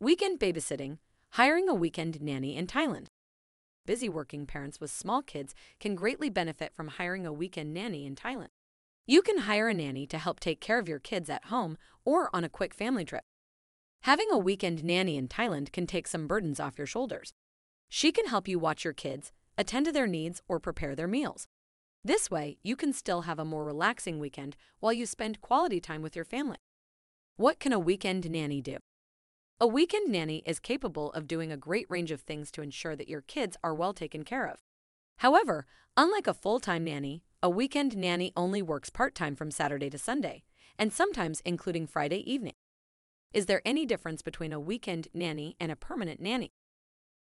Weekend babysitting, hiring a weekend nanny in Thailand. Busy working parents with small kids can greatly benefit from hiring a weekend nanny in Thailand. You can hire a nanny to help take care of your kids at home or on a quick family trip. Having a weekend nanny in Thailand can take some burdens off your shoulders. She can help you watch your kids, attend to their needs, or prepare their meals. This way, you can still have a more relaxing weekend while you spend quality time with your family. What can a weekend nanny do? A weekend nanny is capable of doing a great range of things to ensure that your kids are well taken care of. However, unlike a full time nanny, a weekend nanny only works part time from Saturday to Sunday, and sometimes including Friday evening. Is there any difference between a weekend nanny and a permanent nanny?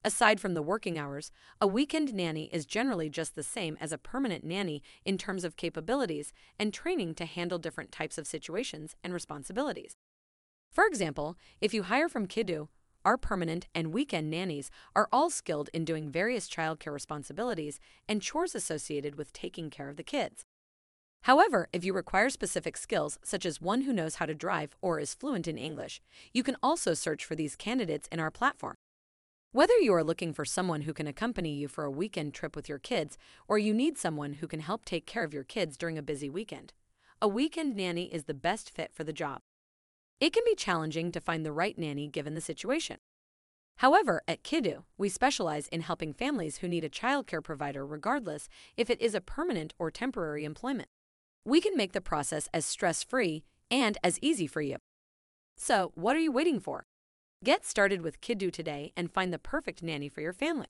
Aside from the working hours, a weekend nanny is generally just the same as a permanent nanny in terms of capabilities and training to handle different types of situations and responsibilities. For example, if you hire from Kiidu, our permanent and weekend nannies are all skilled in doing various childcare responsibilities and chores associated with taking care of the kids. However, if you require specific skills, such as one who knows how to drive or is fluent in English, you can also search for these candidates in our platform. Whether you are looking for someone who can accompany you for a weekend trip with your kids, or you need someone who can help take care of your kids during a busy weekend, a weekend nanny is the best fit for the job. It can be challenging to find the right nanny given the situation. However, at Kiidu, we specialize in helping families who need a childcare provider regardless if it is a permanent or temporary employment. We can make the process as stress free and as easy for you. So, what are you waiting for? Get started with Kiidu today and find the perfect nanny for your family.